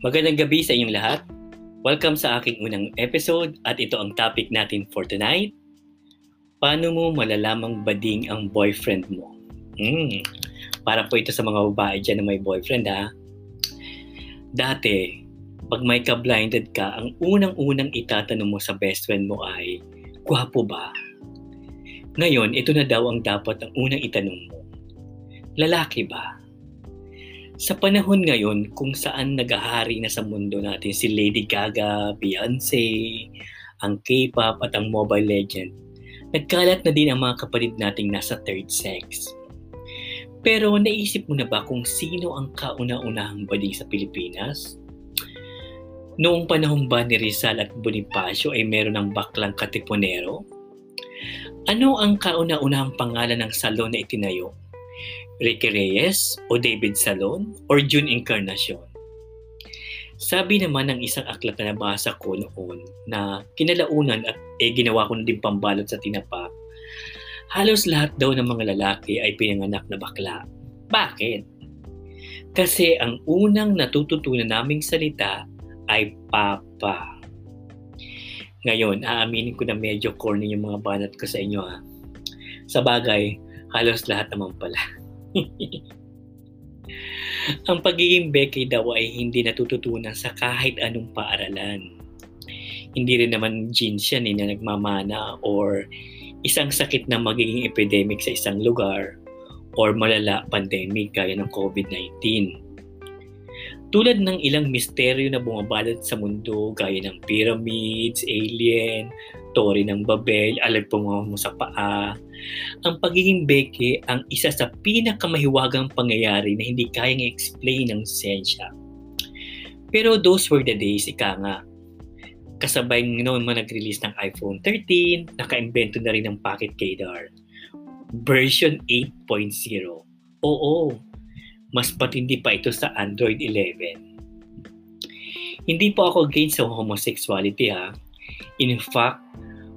Magandang gabi sa inyong lahat. Welcome sa aking unang episode at ito ang topic natin for tonight. Paano mo malalamang bading ang boyfriend mo? Hmm, para po ito sa mga babae dyan na may boyfriend ha. Dati, pag may ka-blinded ka, ang unang-unang itatanong mo sa best friend mo ay, Gwapo ba? Ngayon, ito na daw ang dapat ang unang itanong mo. Lalaki ba? Sa panahon ngayon kung saan nagahari na sa mundo natin si Lady Gaga, Beyonce, ang K-pop at ang Mobile Legend, nagkalat na din ang mga kapatid nating nasa third sex. Pero naisip mo na ba kung sino ang kauna-unahang bading sa Pilipinas? Noong panahon ba ni Rizal at Bonifacio ay meron ng baklang katipunero? Ano ang kauna-unahang pangalan ng salon na itinayo? Ricky Reyes o David Salon or June Encarnacion. Sabi naman ng isang aklat na nabasa ko noon na kinalaunan at eh, ginawa ko na din pambalot sa tinapa, halos lahat daw ng mga lalaki ay pinanganak na bakla. Bakit? Kasi ang unang natututunan naming salita ay papa. Ngayon, aaminin ko na medyo corny yung mga banat ko sa inyo ha. Sa bagay, halos lahat naman pala. Ang pagiging Becky daw ay hindi natututunan sa kahit anong paaralan. Hindi rin naman genes yan eh, na nagmamana or isang sakit na magiging epidemic sa isang lugar or malala pandemic gaya ng COVID-19. Tulad ng ilang misteryo na bumabalot sa mundo gaya ng pyramids, alien, tori ng Babel, alagpungo mo sa paa. Ang pagiging beke ang isa sa pinakamahiwagang pangyayari na hindi kayang explain ng sensya. Pero those were the days, ika nga. Kasabay noon man nag-release ng iPhone 13, naka-invento na rin ng Pocket KDR. Version 8.0. Oo, mas patindi pa ito sa Android 11. Hindi po ako against sa homosexuality ha. In fact,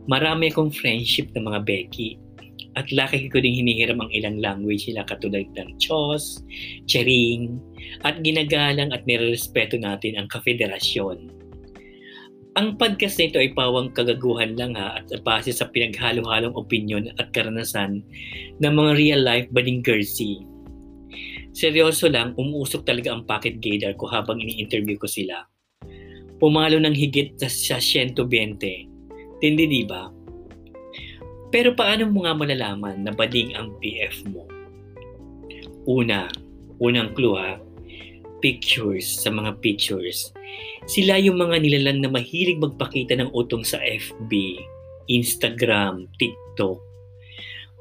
marami akong friendship ng mga Becky. At laki ko din hinihiram ang ilang language nila katulad ng Chos, Chering, at ginagalang at nirerespeto natin ang kafederasyon. Ang podcast na ito ay pawang kagaguhan lang ha at base sa pinaghalo-halong opinion at karanasan ng mga real-life bading Gersey. Seryoso lang, umuusok talaga ang pocket gaydar ko habang ini-interview ko sila. Pumalo ng higit sa 120 Tindi di ba? Pero paano mo nga malalaman na bading ang PF mo? Una, unang clue ha, pictures sa mga pictures. Sila yung mga nilalang na mahilig magpakita ng utong sa FB, Instagram, TikTok.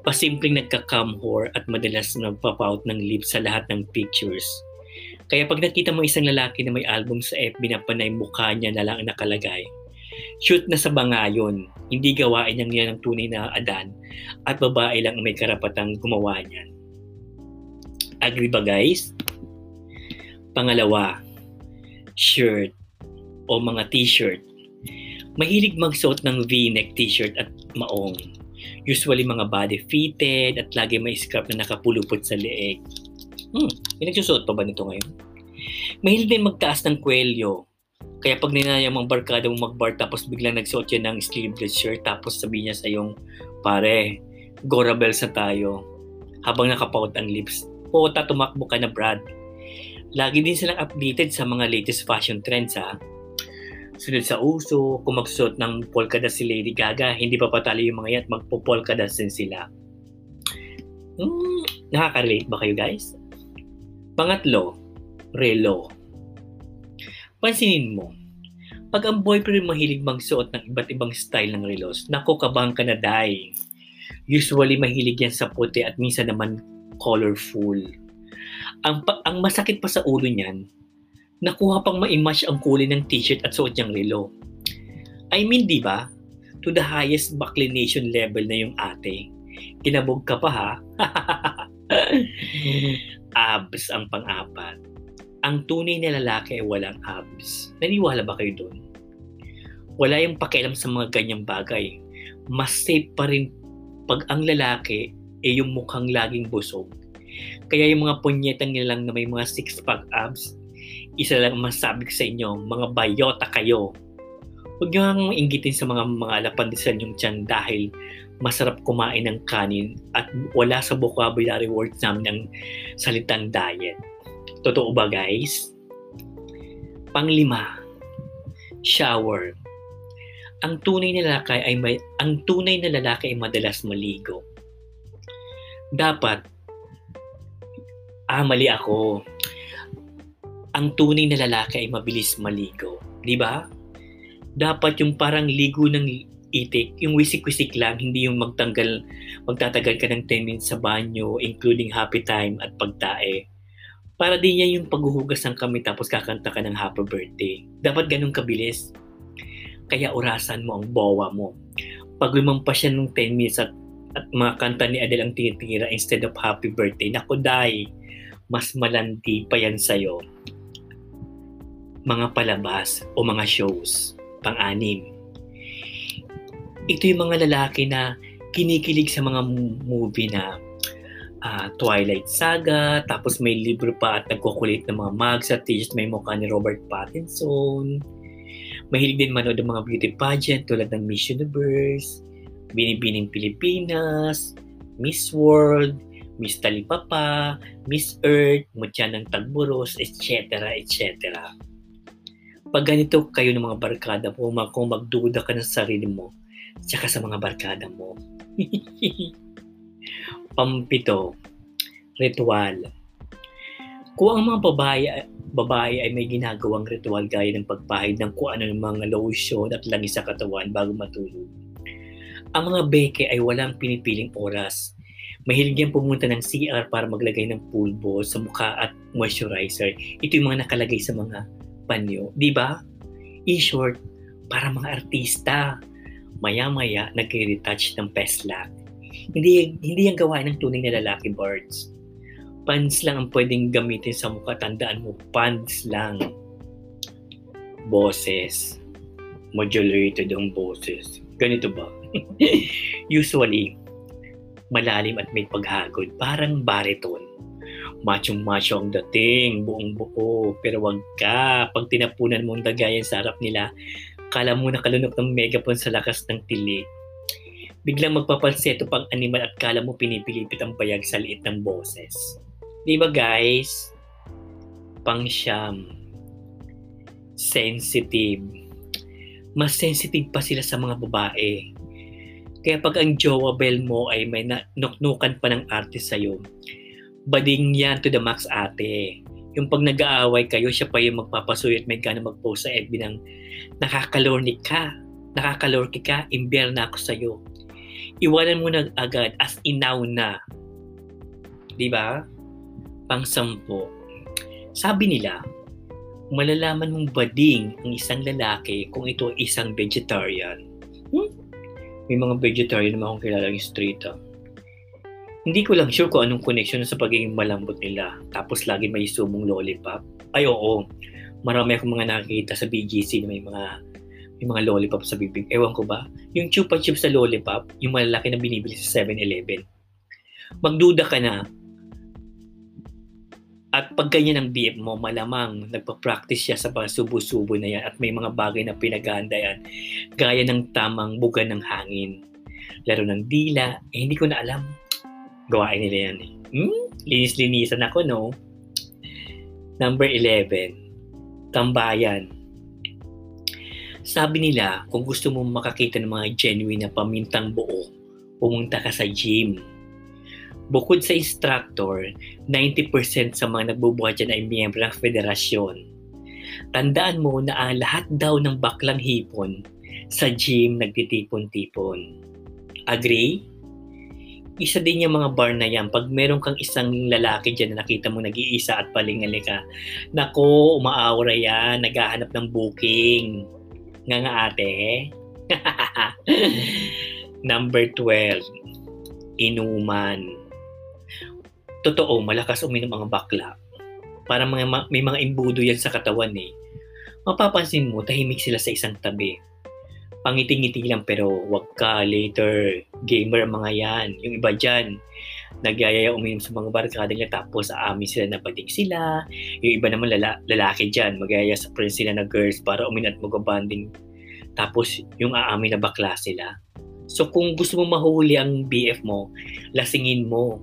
Pasimpleng nagka-cam whore at madalas nagpapout ng lips sa lahat ng pictures. Kaya pag nakita mo isang lalaki na may album sa FB na panay mukha niya na lang nakalagay, shoot na sa bangayon. Hindi gawain niya niya ng tunay na adan at babae lang ang may karapatang gumawa niyan. Agree ba guys? Pangalawa, shirt o mga t-shirt. Mahilig magsuot ng v-neck t-shirt at maong. Usually mga body fitted at lagi may scrap na nakapulupot sa leeg. Hmm, may nagsusuot pa ba nito ngayon? Mahilig din magtaas ng kwelyo kaya pag ninaya mong barkada mong magbar tapos biglang nagsuot yan ng sleeveless shirt tapos sabi niya sa yung pare, Gorabel sa tayo habang nakapaut ang lips. O tumakbo ka na Brad. Lagi din silang updated sa mga latest fashion trends ha. Sunod sa uso, kung magsuot ng polka dot si Lady Gaga, hindi pa patalo yung mga yan at magpo-polka dot din sila. Hmm, nakaka-relate ba kayo guys? Pangatlo, relo Pansinin mo, pag ang boyfriend mahilig magsuot ng iba't ibang style ng relos, nako kabang ka na dahil. Usually mahilig yan sa puti at minsan naman colorful. Ang, ang masakit pa sa ulo niyan, nakuha pang ma-image ang kulay ng t-shirt at suot niyang relo. I mean, di ba? To the highest backlination level na yung ate. Kinabog ka pa ha? Abs ang pang-apat ang tunay na lalaki ay walang abs. Naniwala ba kayo doon? Wala yung pakialam sa mga ganyang bagay. Mas safe pa rin pag ang lalaki ay yung mukhang laging busog. Kaya yung mga punyetang nilang na may mga six-pack abs, isa lang masabi ko sa inyo, mga bayota kayo. Huwag niyo ang inggitin sa mga mga alapandisan yung tiyan dahil masarap kumain ng kanin at wala sa vocabulary words namin ang salitang diet. Totoo ba guys? Panglima, shower. Ang tunay na lalaki ay may, ang tunay na lalaki ay madalas maligo. Dapat ah mali ako. Ang tunay na lalaki ay mabilis maligo, di ba? Dapat yung parang ligo ng itik, yung wisik-wisik lang, hindi yung magtanggal, magtatagal ka ng 10 minutes sa banyo, including happy time at pagtae para din yan yung paghuhugas ng kami tapos kakanta ka ng happy birthday. Dapat ganun kabilis. Kaya orasan mo ang bowa mo. Pag lumampas siya ng 10 minutes at, at mga kanta ni Adele ang tinitira instead of happy birthday, naku dai, mas malandi pa yan sa'yo. Mga palabas o mga shows, pang-anim. Ito yung mga lalaki na kinikilig sa mga movie na uh, Twilight Saga, tapos may libro pa at nagkukulit ng mga mugs at t-shirts may mukha ni Robert Pattinson. Mahilig din manood ng mga beauty pageant tulad ng Miss Universe, Binibining Pilipinas, Miss World, Miss Talipapa, Miss Earth, Mutya ng Tagburos, etc. etc. Pag ganito kayo ng mga barkada mo, kung magduda ka ng sarili mo, tsaka sa mga barkada mo. Pampito, ritual. Kung ang mga babae, babae ay may ginagawang ritual gaya ng pagpahid ng kung ano ng mga lotion at langis sa katawan bago matulog, ang mga beke ay walang pinipiling oras. Mahilig yan pumunta ng CR para maglagay ng pulbo sa mukha at moisturizer. Ito yung mga nakalagay sa mga panyo. Di ba? In short, para mga artista, maya-maya nag-retouch ng peslak hindi, hindi yung gawain ng tunay na lalaki birds. Pants lang ang pwedeng gamitin sa mukha. Tandaan mo, pants lang. Boses. Modulated ang boses. Ganito ba? Usually, malalim at may paghagod. Parang bariton. Machong-macho ang dating, buong buo. Pero wag ka, pag tinapunan mo ang dagayan sa harap nila, kala mo nakalunok ng megaphone sa lakas ng tilig biglang magpapalseto pang animal at kala mo pinipilipit ang bayag sa liit ng boses. Di ba guys? Pang siyam. Sensitive. Mas sensitive pa sila sa mga babae. Kaya pag ang jowa bell mo ay may nuknukan pa ng artist sa'yo, bading yan to the max ate. Yung pag nag-aaway kayo, siya pa yung magpapasuyo at may gana mag-post sa FB ng nakakalornik ka, nakakalorki ka, imber na ako sa'yo iwanan mo na agad as inaw na. Di ba? Pang-sampo. Sabi nila, malalaman mong bading ang isang lalaki kung ito isang vegetarian. Hmm? May mga vegetarian naman akong kilala yung street ah. Hindi ko lang sure kung anong connection sa pagiging malambot nila. Tapos lagi may sumong lollipop. Ay oo, marami akong mga nakikita sa BGC na may mga yung mga lollipop sa bibig. Ewan ko ba? Yung chupa chup sa lollipop, yung malalaki na binibili sa 7-Eleven. Magduda ka na. At pag ganyan ang BF mo, malamang nagpa-practice siya sa subo-subo na yan at may mga bagay na pinaganda yan gaya ng tamang buga ng hangin. Laro ng dila, eh hindi ko na alam. Gawain nila yan eh. Hmm? Linis-linisan ako, no? Number 11, tambayan sabi nila, kung gusto mo makakita ng mga genuine na pamintang buo, pumunta ka sa gym. Bukod sa instructor, 90% sa mga nagbubuhat dyan ay miyembro ng federasyon. Tandaan mo na ang lahat daw ng baklang hipon sa gym nagtitipon-tipon. Agree? Isa din yung mga bar na yan. Pag meron kang isang lalaki dyan na nakita mo nag-iisa at palingali ka, nako, umaawra yan, naghahanap ng booking nga nga ate. Number 12, inuman. Totoo, malakas uminom ang bakla. Para mga, may mga imbudo yan sa katawan eh. Mapapansin mo, tahimik sila sa isang tabi. Pangiti-ngiti lang pero wag ka later. Gamer mga yan. Yung iba dyan, nagyayaya uminom sa mga barkada nila tapos aamin sila na bading sila. Yung iba naman lala, lalaki dyan, magyayaya sa friends sila na girls para umin at mag-bonding. Tapos yung aamin na bakla sila. So kung gusto mo mahuli ang BF mo, lasingin mo.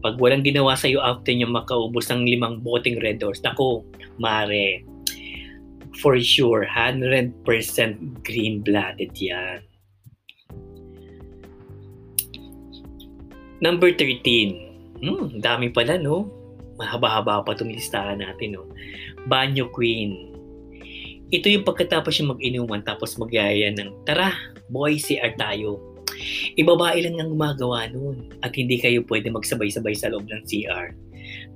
Pag walang ginawa sa iyo after niya makaubos ng limang boteng Red Doors, nako, mare, for sure, 100% green-blooded yan. Number 13. Hmm, dami pala, no? Mahaba-haba pa itong listahan natin, no? Banyo Queen. Ito yung pagkatapos yung mag-inuman tapos magyaya ng, tara, boy, CR tayo. Ibabae lang ang gumagawa noon at hindi kayo pwede magsabay-sabay sa loob ng CR.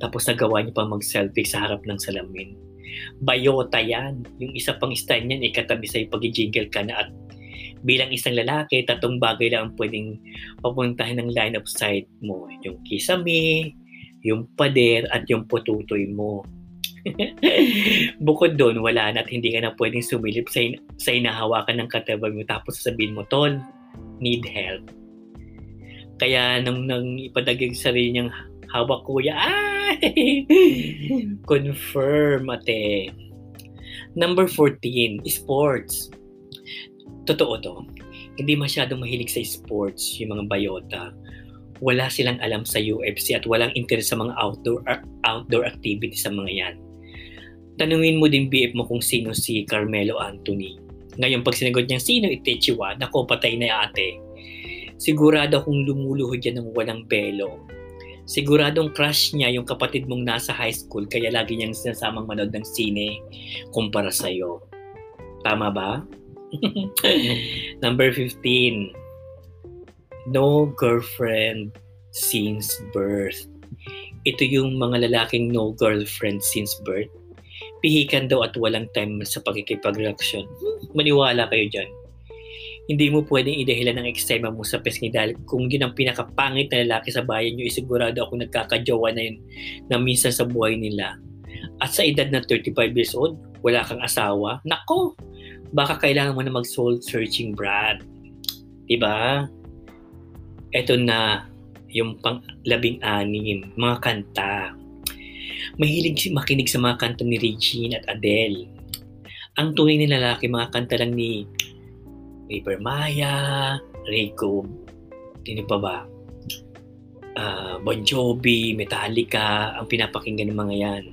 Tapos nagawa niyo pa mag-selfie sa harap ng salamin. Bayota yan. Yung isa pang style niyan, ikatabi sa'yo pag-jingle ka na at bilang isang lalaki, tatong bagay lang ang pwedeng papuntahin ng line of sight mo. Yung kisame, yung pader, at yung pututoy mo. Bukod doon, wala na at hindi ka na pwedeng sumilip sa, in- sa inahawakan ng katabag mo tapos sabihin mo, Tol, need help. Kaya nung, nang ipadagig sarili niyang hawak kuya, ay! Confirm, ate. Number 14, sports totoo to, hindi masyadong mahilig sa sports yung mga bayota. Wala silang alam sa UFC at walang interest sa mga outdoor outdoor activities sa mga yan. Tanungin mo din BF mo kung sino si Carmelo Anthony. Ngayon pag sinagot niya sino Itechiwa, nako patay na ate. Sigurado kung lumuluhod yan ng walang belo. Siguradong crush niya yung kapatid mong nasa high school kaya lagi niyang sinasamang manood ng sine kumpara sa'yo. Tama ba? Number 15. No girlfriend since birth. Ito yung mga lalaking no girlfriend since birth. Pihikan daw at walang time sa pagkikipag-reaction. Maniwala kayo dyan. Hindi mo pwedeng idehilan ng eksema mo sa pesking dahil kung yun ang pinakapangit na lalaki sa bayan nyo, isigurado ako nagkakajowa na yun na minsan sa buhay nila. At sa edad na 35 years old, wala kang asawa, nako, baka kailangan mo na mag-soul searching, Brad. Diba? Ito na yung pang labing anim, mga kanta. Mahilig makinig sa mga kanta ni Regine at Adele. Ang tunay na lalaki, mga kanta lang ni River Maya, Rico, sino pa ba? Uh, bon Jovi, Metallica, ang pinapakinggan ng mga yan.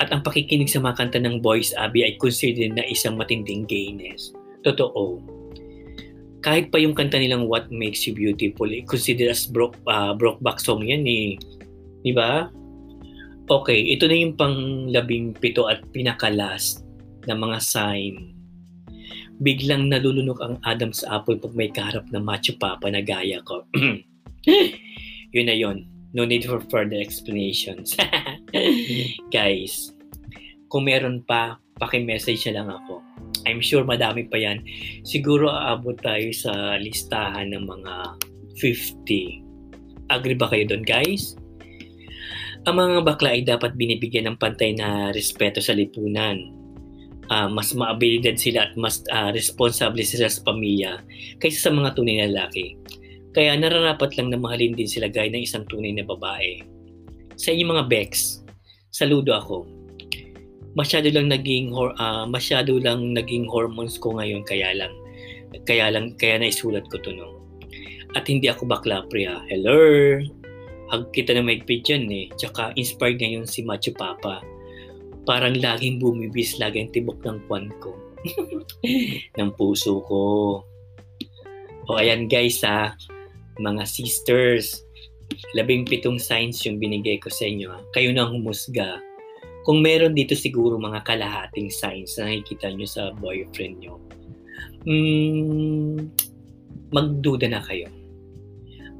At ang pakikinig sa mga kanta ng Boys Abby ay considered na isang matinding gayness. Totoo. Kahit pa yung kanta nilang What Makes You Beautiful, eh, considered as broke, uh, broke back song yan eh. Di ba? Okay, ito na yung pang labing pito at pinakalas na mga sign. Biglang nalulunok ang Adam's apple pag may kaharap na macho papa na gaya ko. yun na yun No need for further explanations. Guys, kung meron pa, paki-message na lang ako. I'm sure madami pa yan. Siguro aabot tayo sa listahan ng mga 50. Agree ba kayo doon, guys? Ang mga bakla ay dapat binibigyan ng pantay na respeto sa lipunan. Uh, mas maabilidad sila at mas uh, responsable sila sa pamilya kaysa sa mga tunay na lalaki. Kaya nararapat lang na mahalin din sila gaya ng isang tunay na babae. Sa inyong mga Bex, saludo ako. Masyado lang naging uh, masyado lang naging hormones ko ngayon kaya lang kaya lang kaya naisulat ko to no. At hindi ako bakla priya. Hello. Hag kita na may dyan eh. Tsaka inspired ngayon si Macho Papa. Parang laging bumibis, laging tibok ng kwan ko. ng puso ko. O ayan guys ha, mga sisters, labing pitong signs yung binigay ko sa inyo. Kayo na humusga. Kung meron dito siguro mga kalahating signs na nakikita nyo sa boyfriend nyo, mm, magduda na kayo.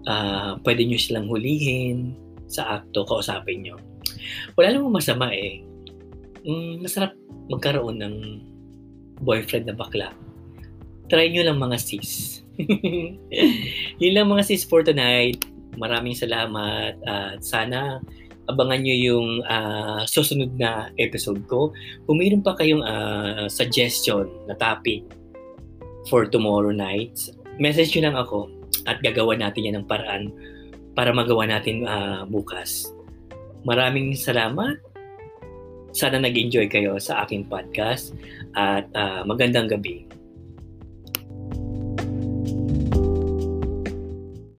Uh, pwede nyo silang hulihin sa akto, kausapin nyo. Wala namang masama eh. Mm, masarap magkaroon ng boyfriend na bakla. Try nyo lang mga sis Yun lang mga sis for tonight. Maraming salamat at sana abangan nyo yung uh, susunod na episode ko. Kung mayroon pa kayong uh, suggestion na topic for tomorrow night, message nyo lang ako at gagawa natin yan ng paraan para magawa natin uh, bukas. Maraming salamat. Sana nag-enjoy kayo sa aking podcast at uh, magandang gabi.